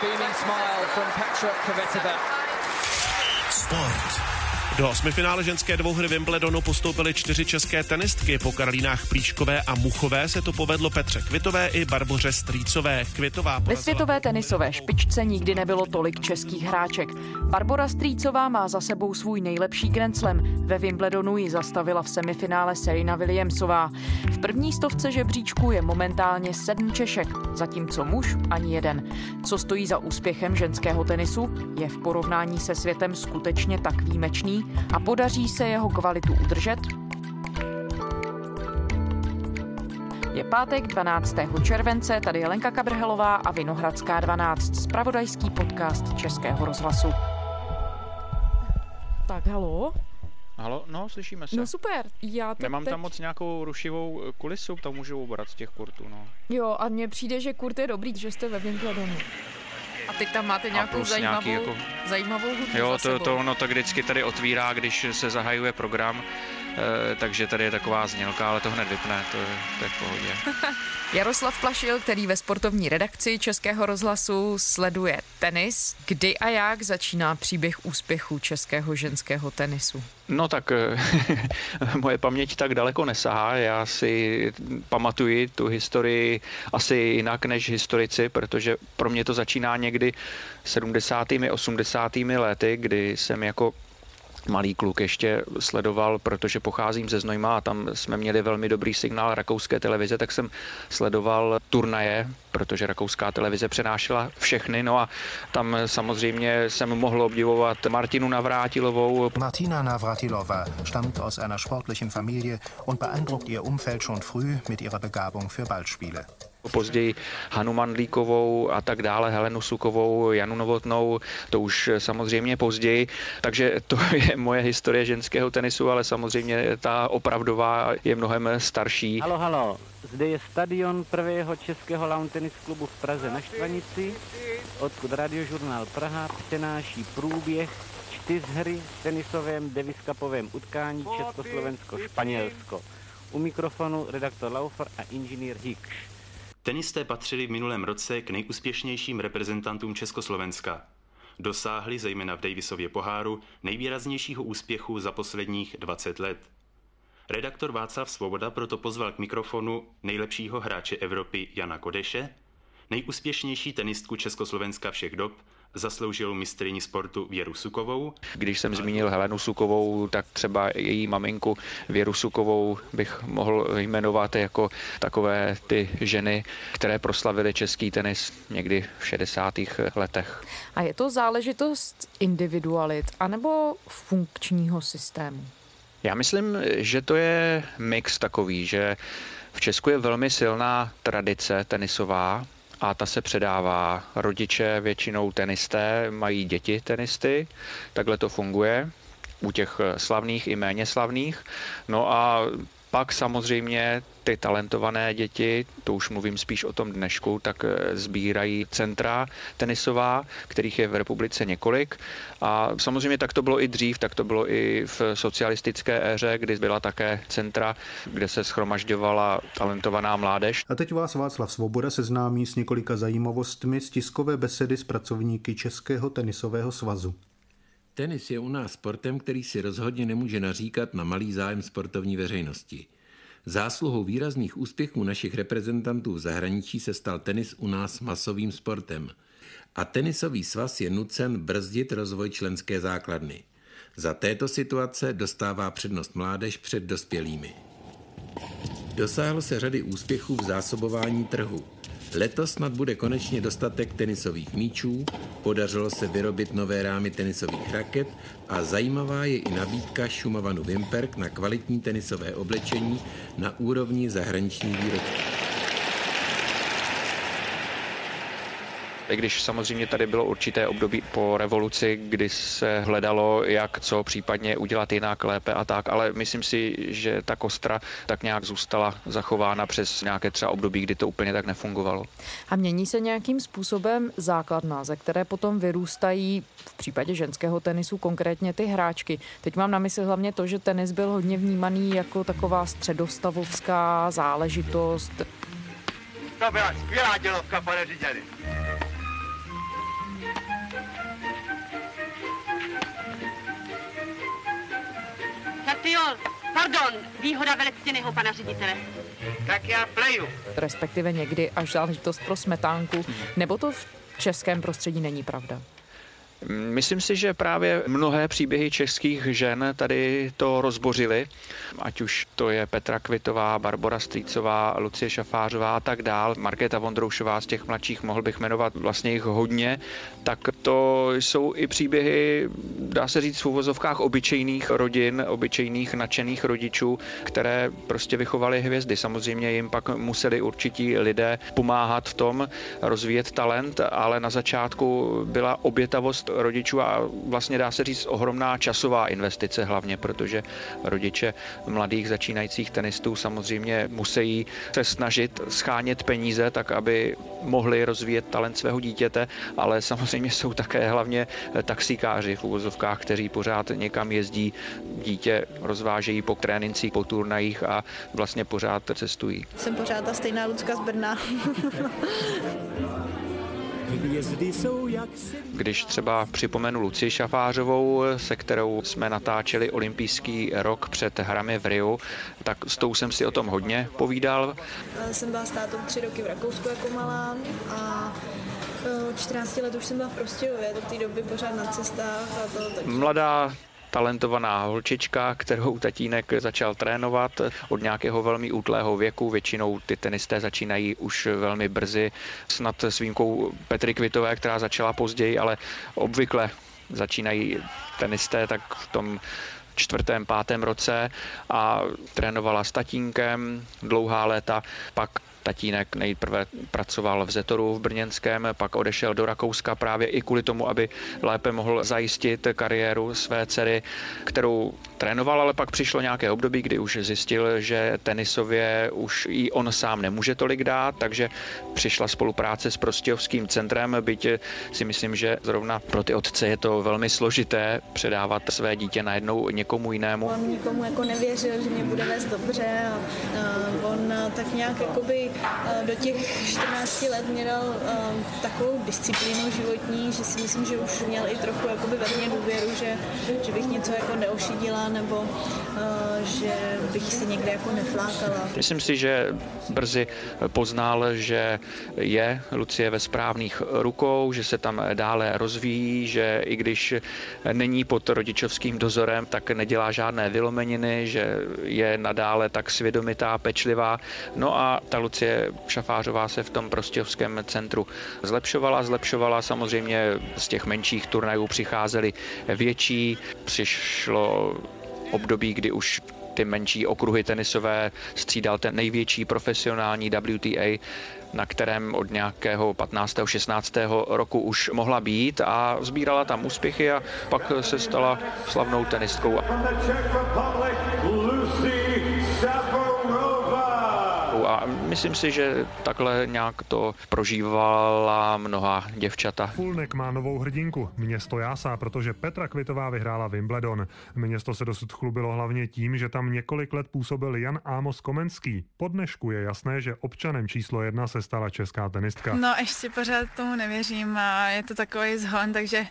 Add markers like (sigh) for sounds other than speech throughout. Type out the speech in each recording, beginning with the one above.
beaming smile from Petra Kvitova. Sport. Do osmifinále ženské dvouhry Wimbledonu postoupily čtyři české tenistky. Po Karolínách Plíškové a Muchové se to povedlo Petře Kvitové i Barboře Strýcové. Kvitová Ve světové tenisové špičce nikdy nebylo tolik českých hráček. Barbora Strýcová má za sebou svůj nejlepší Grand Slam. Ve Wimbledonu ji zastavila v semifinále Serena Williamsová. V první stovce žebříčku je momentálně sedm Češek, zatímco muž ani jeden. Co stojí za úspěchem ženského tenisu, je v porovnání se světem skutečně tak výjimečný a podaří se jeho kvalitu udržet? Je pátek 12. července, tady je Lenka Kabrhelová a Vinohradská 12, spravodajský podcast Českého rozhlasu. Tak, halo? Halo, no, slyšíme se. No super, já to Nemám teď... tam moc nějakou rušivou eh, kulisu, tam můžu ubrat z těch kurtů, no. Jo, a mně přijde, že Kurt je dobrý, že jste ve Wimbledonu. A teď tam máte nějakou zajímavou, nějaký jako- zajímavou hudbu Jo, to, to ono tak vždycky tady otvírá, když se zahajuje program, takže tady je taková znělka, ale to hned vypne, to je, to je v pohodě. (laughs) Jaroslav Plašil, který ve sportovní redakci Českého rozhlasu sleduje tenis. Kdy a jak začíná příběh úspěchu českého ženského tenisu? No tak eh, (laughs) moje paměť tak daleko nesahá. Já si pamatuji tu historii asi jinak než historici, protože pro mě to začíná někdy 70. 80. lety, kdy jsem jako malý kluk ještě sledoval, protože pocházím ze Znojma a tam jsme měli velmi dobrý signál rakouské televize, tak jsem sledoval turnaje, protože rakouská televize přenášela všechny, no a tam samozřejmě jsem mohl obdivovat Martinu Navrátilovou, Martina Navratilova stammt aus einer sportlichen Familie und beeindruckt ihr Umfeld schon früh mit ihrer Begabung für Ballspiele. Později Hanu Mandlíkovou a tak dále, Helenu Sukovou, Janu Novotnou, to už samozřejmě později. Takže to je moje historie ženského tenisu, ale samozřejmě ta opravdová je mnohem starší. Halo, halo, zde je stadion prvého českého lawn tenis klubu v Praze na Štvanici, odkud radiožurnál Praha přenáší průběh čtyřhry v tenisovém Davis Cupovém utkání Československo-Španělsko. U mikrofonu redaktor Laufer a inženýr Hicks. Tenisté patřili v minulém roce k nejúspěšnějším reprezentantům Československa. Dosáhli zejména v Davisově poháru nejvýraznějšího úspěchu za posledních 20 let. Redaktor Václav Svoboda proto pozval k mikrofonu nejlepšího hráče Evropy Jana Kodeše, nejúspěšnější tenistku Československa všech dob, zasloužilou mistryni sportu Věru Sukovou, Když jsem zmínil Helenu Sukovou, tak třeba její maminku Věru Sukovou bych mohl jmenovat jako takové ty ženy, které proslavily český tenis někdy v 60. letech. A je to záležitost individualit anebo funkčního systému? Já myslím, že to je mix takový, že v Česku je velmi silná tradice tenisová a ta se předává. Rodiče většinou tenisté mají děti tenisty, takhle to funguje u těch slavných i méně slavných. No a pak samozřejmě ty talentované děti, to už mluvím spíš o tom dnešku, tak eh, sbírají centra tenisová, kterých je v republice několik. A samozřejmě tak to bylo i dřív, tak to bylo i v socialistické éře, kdy byla také centra, kde se schromažďovala talentovaná mládež. A teď vás Václav Svoboda seznámí s několika zajímavostmi z tiskové besedy s pracovníky Českého tenisového svazu. Tenis je u nás sportem, který si rozhodně nemůže naříkat na malý zájem sportovní veřejnosti. Zásluhou výrazných úspěchů našich reprezentantů v zahraničí se stal tenis u nás masovým sportem. A tenisový svaz je nucen brzdit rozvoj členské základny. Za této situace dostává přednost mládež před dospělými. Dosáhlo se řady úspěchů v zásobování trhu. Letos snad bude konečně dostatek tenisových míčů, podařilo se vyrobit nové rámy tenisových raket a zajímavá je i nabídka Šumavanu Wimperk na kvalitní tenisové oblečení na úrovni zahraničních výrobků. I když samozřejmě tady bylo určité období po revoluci, kdy se hledalo, jak co případně udělat jinak, lépe a tak, ale myslím si, že ta kostra tak nějak zůstala zachována přes nějaké třeba období, kdy to úplně tak nefungovalo. A mění se nějakým způsobem základna, ze které potom vyrůstají v případě ženského tenisu konkrétně ty hráčky. Teď mám na mysli hlavně to, že tenis byl hodně vnímaný jako taková středostavovská záležitost. To byla skvělá dělovka, pane řediteli. Pardon, výhoda velectěného pana ředitele. Tak já pleju. Respektive někdy až záležitost pro smetánku, nebo to v českém prostředí není pravda? Myslím si, že právě mnohé příběhy českých žen tady to rozbořily, ať už to je Petra Kvitová, Barbara Strýcová, Lucie Šafářová a tak dál, Markéta Vondroušová z těch mladších, mohl bych jmenovat vlastně jich hodně, tak to jsou i příběhy, dá se říct v uvozovkách obyčejných rodin, obyčejných nadšených rodičů, které prostě vychovali hvězdy. Samozřejmě jim pak museli určití lidé pomáhat v tom, rozvíjet talent, ale na začátku byla obětavost rodičů a vlastně dá se říct ohromná časová investice hlavně, protože rodiče mladých začínajících tenistů samozřejmě musí se snažit schánět peníze tak, aby mohli rozvíjet talent svého dítěte, ale samozřejmě jsou také hlavně taxikáři v uvozovkách, kteří pořád někam jezdí, dítě rozvážejí po trénincích, po turnajích a vlastně pořád cestují. Jsem pořád ta stejná Lucka z Brna. (laughs) Hvězdy jsou jak Když třeba připomenu Luci Šafářovou, se kterou jsme natáčeli olympijský rok před hrami v Riu, tak s tou jsem si o tom hodně povídal. Jsem byla s tátou tři roky v Rakousku jako malá a 14 let už jsem byla v Prostějově, do té doby pořád na cestách a to tak... Mladá talentovaná holčička, kterou tatínek začal trénovat od nějakého velmi útlého věku. Většinou ty tenisté začínají už velmi brzy, snad s výjimkou Petry Kvitové, která začala později, ale obvykle začínají tenisté tak v tom čtvrtém, pátém roce a trénovala s tatínkem dlouhá léta, pak Tatínek nejprve pracoval v Zetoru v Brněnském, pak odešel do Rakouska právě i kvůli tomu, aby lépe mohl zajistit kariéru své dcery, kterou trénoval, ale pak přišlo nějaké období, kdy už zjistil, že tenisově už i on sám nemůže tolik dát, takže přišla spolupráce s Prostějovským centrem, byť si myslím, že zrovna pro ty otce je to velmi složité předávat své dítě najednou někomu jinému. On nikomu jako nevěřil, že mě bude vést dobře a, on tak nějak jakoby do těch 14 let mě dal takovou disciplínu životní, že si myslím, že už měl i trochu jakoby ve mně důvěru, že, že bych něco jako neošidila nebo že bych si někde jako neflákala. Myslím si, že brzy poznal, že je Lucie ve správných rukou, že se tam dále rozvíjí, že i když není pod rodičovským dozorem, tak nedělá žádné vylomeniny, že je nadále tak svědomitá, pečlivá. No a ta Lucie Šafářová se v tom prostějovském centru zlepšovala, zlepšovala. Samozřejmě z těch menších turnajů přicházely větší. Přišlo období, kdy už ty menší okruhy tenisové střídal ten největší profesionální WTA, na kterém od nějakého 15. 16. roku už mohla být a sbírala tam úspěchy a pak se stala slavnou tenistkou. Myslím si, že takhle nějak to prožívala mnoha děvčata. Fulnek má novou hrdinku, město Jásá, protože Petra Kvitová vyhrála Wimbledon. Město se dosud chlubilo hlavně tím, že tam několik let působil Jan Ámos Komenský. Po dnešku je jasné, že občanem číslo jedna se stala česká tenistka. No ještě pořád tomu nevěřím a je to takový zhon, takže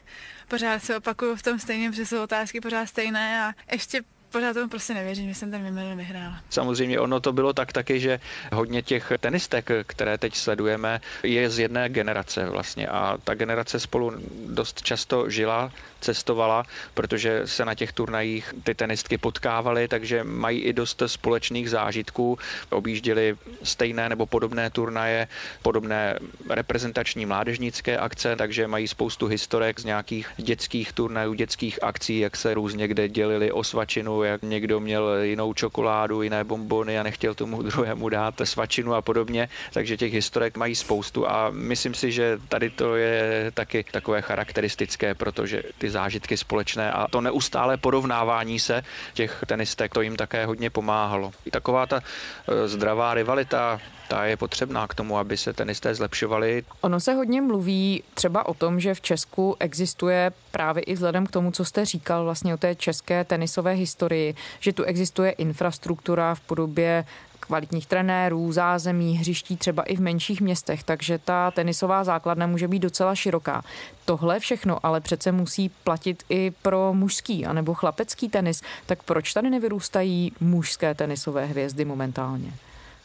pořád se opakuju v tom stejném, že jsou otázky pořád stejné a ještě pořád tomu prostě nevěřím, že jsem ten Wimbledon vyhrála. Samozřejmě ono to bylo tak taky, že hodně těch tenistek, které teď sledujeme, je z jedné generace vlastně a ta generace spolu dost často žila, cestovala, protože se na těch turnajích ty tenistky potkávaly, takže mají i dost společných zážitků, objížděli stejné nebo podobné turnaje, podobné reprezentační mládežnické akce, takže mají spoustu historek z nějakých dětských turnajů, dětských akcí, jak se různě kde dělili o svačinu, jak někdo měl jinou čokoládu, jiné bombony a nechtěl tomu (laughs) druhému dát svačinu a podobně. Takže těch historek mají spoustu a myslím si, že tady to je taky takové charakteristické, protože ty zážitky společné a to neustále porovnávání se těch tenistek, to jim také hodně pomáhalo. Taková ta e, zdravá rivalita, ta je potřebná k tomu, aby se tenisté zlepšovali. Ono se hodně mluví třeba o tom, že v Česku existuje právě i vzhledem k tomu, co jste říkal vlastně o té české tenisové historii, že tu existuje infrastruktura v podobě kvalitních trenérů, zázemí, hřiští třeba i v menších městech, takže ta tenisová základna může být docela široká. Tohle všechno ale přece musí platit i pro mužský anebo chlapecký tenis. Tak proč tady nevyrůstají mužské tenisové hvězdy momentálně?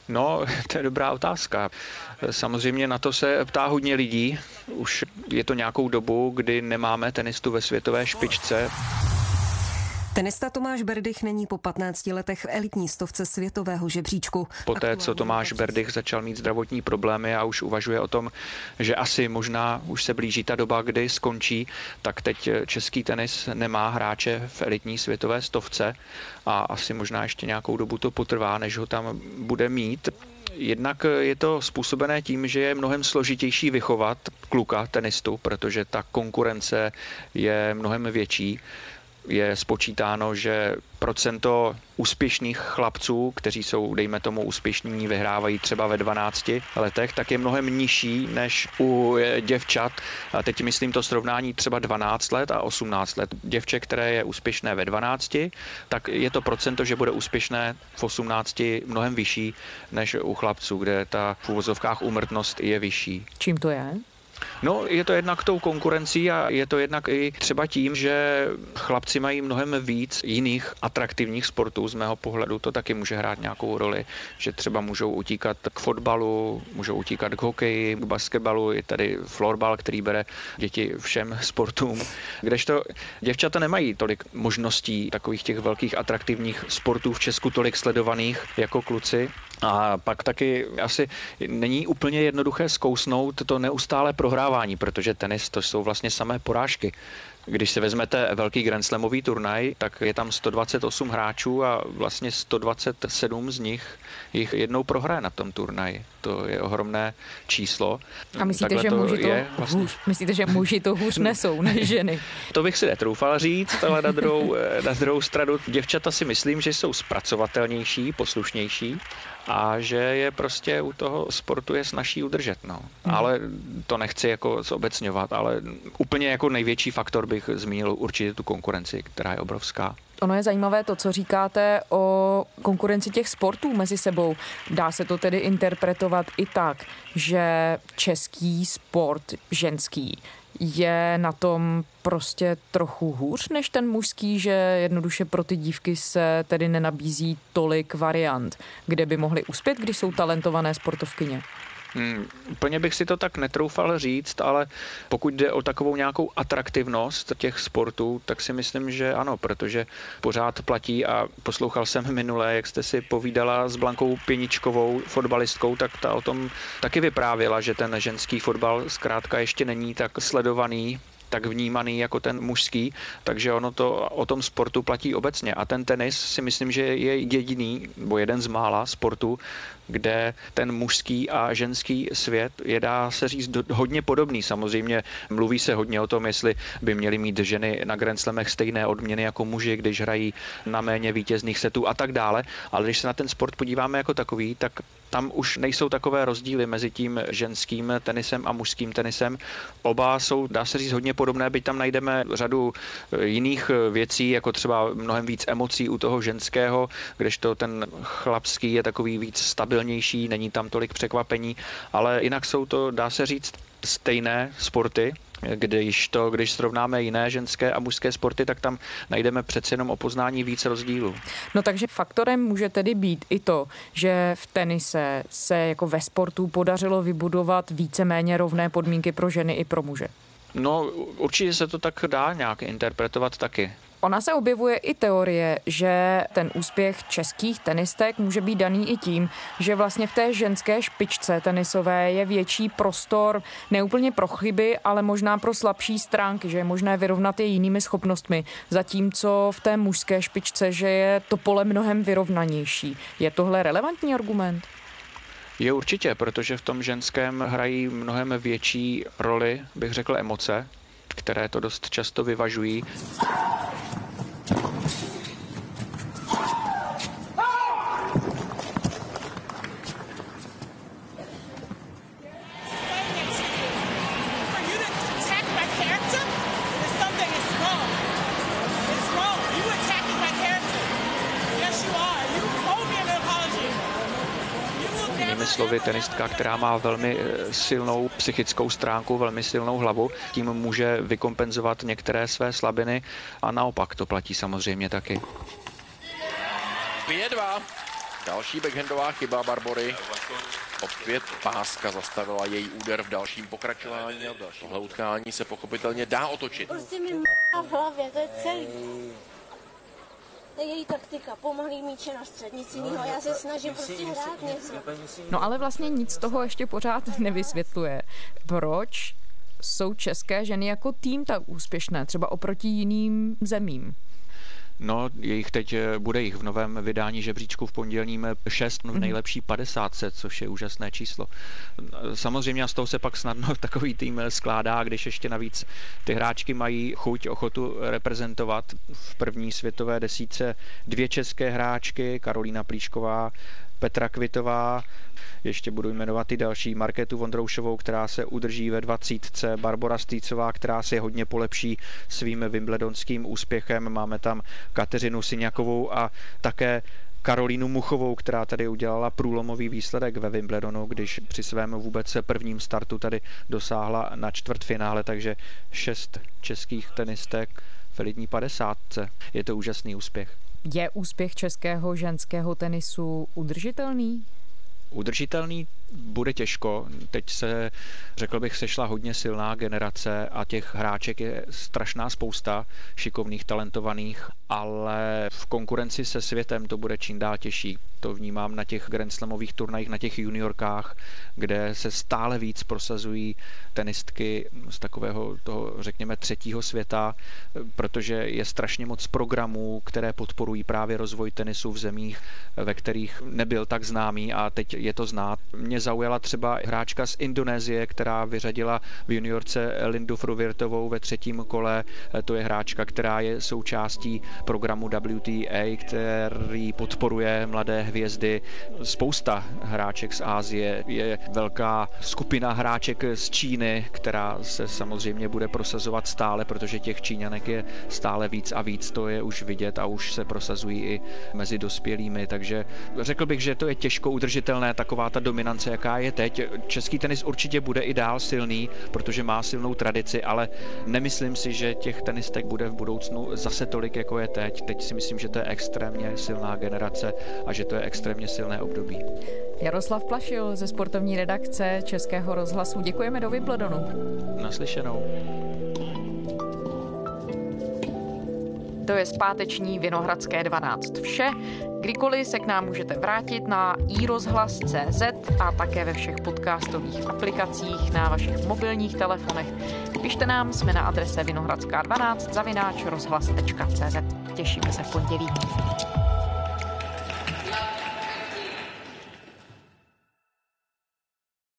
No, (laughs) to je dobrá otázka. Samozřejmě na to se ptá hodně lidí. Už je to nějakou dobu, kdy nemáme tenistu ve světové špičce. Tenista Tomáš Berdych není po 15 letech v elitní stovce světového žebříčku. Poté, co Tomáš Berdych začal mít zdravotní problémy a už uvažuje o tom, že asi možná už se blíží ta doba, kdy skončí, tak teď český tenis nemá hráče v elitní světové stovce a asi možná ještě nějakou dobu to potrvá, než ho tam bude mít. Jednak je to způsobené tím, že je mnohem složitější vychovat kluka tenistu, protože ta konkurence je mnohem větší je spočítáno, že procento úspěšných chlapců, kteří jsou, dejme tomu, úspěšní, vyhrávají třeba ve 12 letech, tak je mnohem nižší než u děvčat. A teď myslím to srovnání třeba 12 let a 18 let. Děvče, které je úspěšné ve 12, tak je to procento, že bude úspěšné v 18 mnohem vyšší než u chlapců, kde ta v úvozovkách úmrtnost je vyšší. Čím to je? No, je to jednak tou konkurencí a je to jednak i třeba tím, že chlapci mají mnohem víc jiných atraktivních sportů. Z mého pohledu to taky může hrát nějakou roli, že třeba můžou utíkat k fotbalu, můžou utíkat k hokeji, k basketbalu, je tady florbal, který bere děti všem sportům. Kdežto děvčata nemají tolik možností takových těch velkých atraktivních sportů v Česku tolik sledovaných jako kluci. A pak taky asi není úplně jednoduché zkousnout to neustále prohrávání, protože tenis to jsou vlastně samé porážky. Když si vezmete velký Grand Slamový turnaj, tak je tam 128 hráčů a vlastně 127 z nich jich jednou prohraje na tom turnaji. To je ohromné číslo. A myslíte, že muži to, vlastně... hůř, myslíte, že muži to hůř (laughs) nesou než ženy? To bych si netroufal říct, ale na druhou, na druhou stranu děvčata si myslím, že jsou zpracovatelnější, poslušnější a že je prostě u toho sportu je snaží udržet. No. Hmm. Ale to nechci jako zobecňovat, ale úplně jako největší faktor bych zmínil určitě tu konkurenci, která je obrovská. Ono je zajímavé to, co říkáte o konkurenci těch sportů mezi sebou. Dá se to tedy interpretovat i tak, že český sport ženský je na tom prostě trochu hůř než ten mužský, že jednoduše pro ty dívky se tedy nenabízí tolik variant, kde by mohly uspět, když jsou talentované sportovkyně? Hmm, úplně bych si to tak netroufal říct, ale pokud jde o takovou nějakou atraktivnost těch sportů, tak si myslím, že ano, protože pořád platí a poslouchal jsem minule, jak jste si povídala s Blankou Pěničkovou, fotbalistkou, tak ta o tom taky vyprávěla, že ten ženský fotbal zkrátka ještě není tak sledovaný tak vnímaný jako ten mužský, takže ono to o tom sportu platí obecně. A ten tenis si myslím, že je jediný, nebo jeden z mála sportů, kde ten mužský a ženský svět je, dá se říct, hodně podobný. Samozřejmě mluví se hodně o tom, jestli by měly mít ženy na Grand stejné odměny jako muži, když hrají na méně vítězných setů a tak dále. Ale když se na ten sport podíváme jako takový, tak tam už nejsou takové rozdíly mezi tím ženským tenisem a mužským tenisem. Oba jsou, dá se říct, hodně podobné, byť tam najdeme řadu eh, jiných eh, věcí, jako třeba mnohem víc emocí u toho ženského, kdežto ten chlapský je takový víc stabilnější, není tam tolik překvapení, ale jinak jsou to, dá se říct, stejné sporty, když to, když srovnáme jiné ženské a mužské sporty, tak tam najdeme přece jenom o poznání více rozdílů. No takže faktorem může tedy být i to, že v tenise se jako ve sportu podařilo vybudovat víceméně rovné podmínky pro ženy i pro muže. No, určitě se to tak dá nějak interpretovat taky. Ona se objevuje i teorie, že ten úspěch českých tenistek může být daný i tím, že vlastně v té ženské špičce tenisové je větší prostor neúplně pro chyby, ale možná pro slabší stránky, že je možné vyrovnat je jinými schopnostmi, zatímco v té mužské špičce, že je to pole mnohem vyrovnanější. Je tohle relevantní argument? Je určitě, protože v tom ženském hrají mnohem větší roli, bych řekl, emoce, které to dost často vyvažují. Slovy, tenistka, která má velmi eh, silnou psychickou stránku, velmi silnou hlavu, tím může vykompenzovat některé své slabiny a naopak to platí samozřejmě taky. 5-2. Další backhandová chyba Barbory. Opět páska zastavila její úder v dalším pokračování tohle utkání se pochopitelně dá otočit. Prostě mi v hlavě, to je celý. Její taktika, pomalý míče na střednici, no, já se snažím prostě hrát něco. No ale vlastně nic z toho ještě pořád nevysvětluje. Proč jsou české ženy jako tým tak úspěšné, třeba oproti jiným zemím? No, jich teď eh, bude jich v novém vydání žebříčku v pondělním 6 v mhm. nejlepší 50, což je úžasné číslo. Samozřejmě a z toho se pak snadno (laughs) takový tým skládá, když ještě navíc ty hráčky mají chuť, ochotu reprezentovat v první světové desíce dvě české hráčky, Karolína Plíšková, Petra Kvitová, ještě budu jmenovat i další, Marketu Vondroušovou, která se udrží ve 20. Barbara Stýcová, která si hodně polepší svým wimbledonským úspěchem. Máme tam Kateřinu Syňakovou a také Karolínu Muchovou, která tady udělala průlomový výsledek ve Wimbledonu, když při svém vůbec prvním startu tady dosáhla na čtvrtfinále, takže šest českých tenistek v elitní padesátce. Je to úžasný úspěch. Je úspěch českého ženského tenisu udržitelný? Udržitelný bude těžko. Teď se, řekl bych, sešla hodně silná generace a těch hráček je strašná spousta, šikovných, talentovaných, ale v konkurenci se světem to bude čím dál těžší. To vnímám na těch Grand Slamových turnajích, na těch juniorkách, kde se stále víc prosazují tenistky z takového toho, řekněme, třetího světa, protože je strašně moc programů, které podporují právě rozvoj tenisu v zemích, ve kterých nebyl tak známý a teď je to znát. Mě zaujala třeba hráčka z Indonésie, která vyřadila v juniorce Lindu Fruvirtovou ve třetím kole. To je hráčka, která je součástí programu WTA, který podporuje mladé hvězdy. Spousta hráček z Ázie, je velká skupina hráček z Číny, která se samozřejmě bude prosazovat stále, protože těch Číňanek je stále víc a víc, to je už vidět a už se prosazují i mezi dospělými, takže řekl bych, že to je těžko udržitelné, taková ta dominance, jaká je teď. Český tenis určitě bude i dál silný, protože má silnou tradici, ale nemyslím si, že těch tenistek bude v budoucnu zase tolik, jako je teď. Teď si myslím, že to je extrémně silná generace a že to je extrémně silné období. Jaroslav Plašil ze sportovní redakce Českého rozhlasu. Děkujeme do Wimbledonu. Naslyšenou. To je zpáteční Vinohradské 12 vše. Kdykoliv se k nám můžete vrátit na iRozhlas.cz a také ve všech podcastových aplikacích na vašich mobilních telefonech. Pište nám, jsme na adrese vinohradská12 zavináč rozhlas.cz. Těšíme se v pondělí.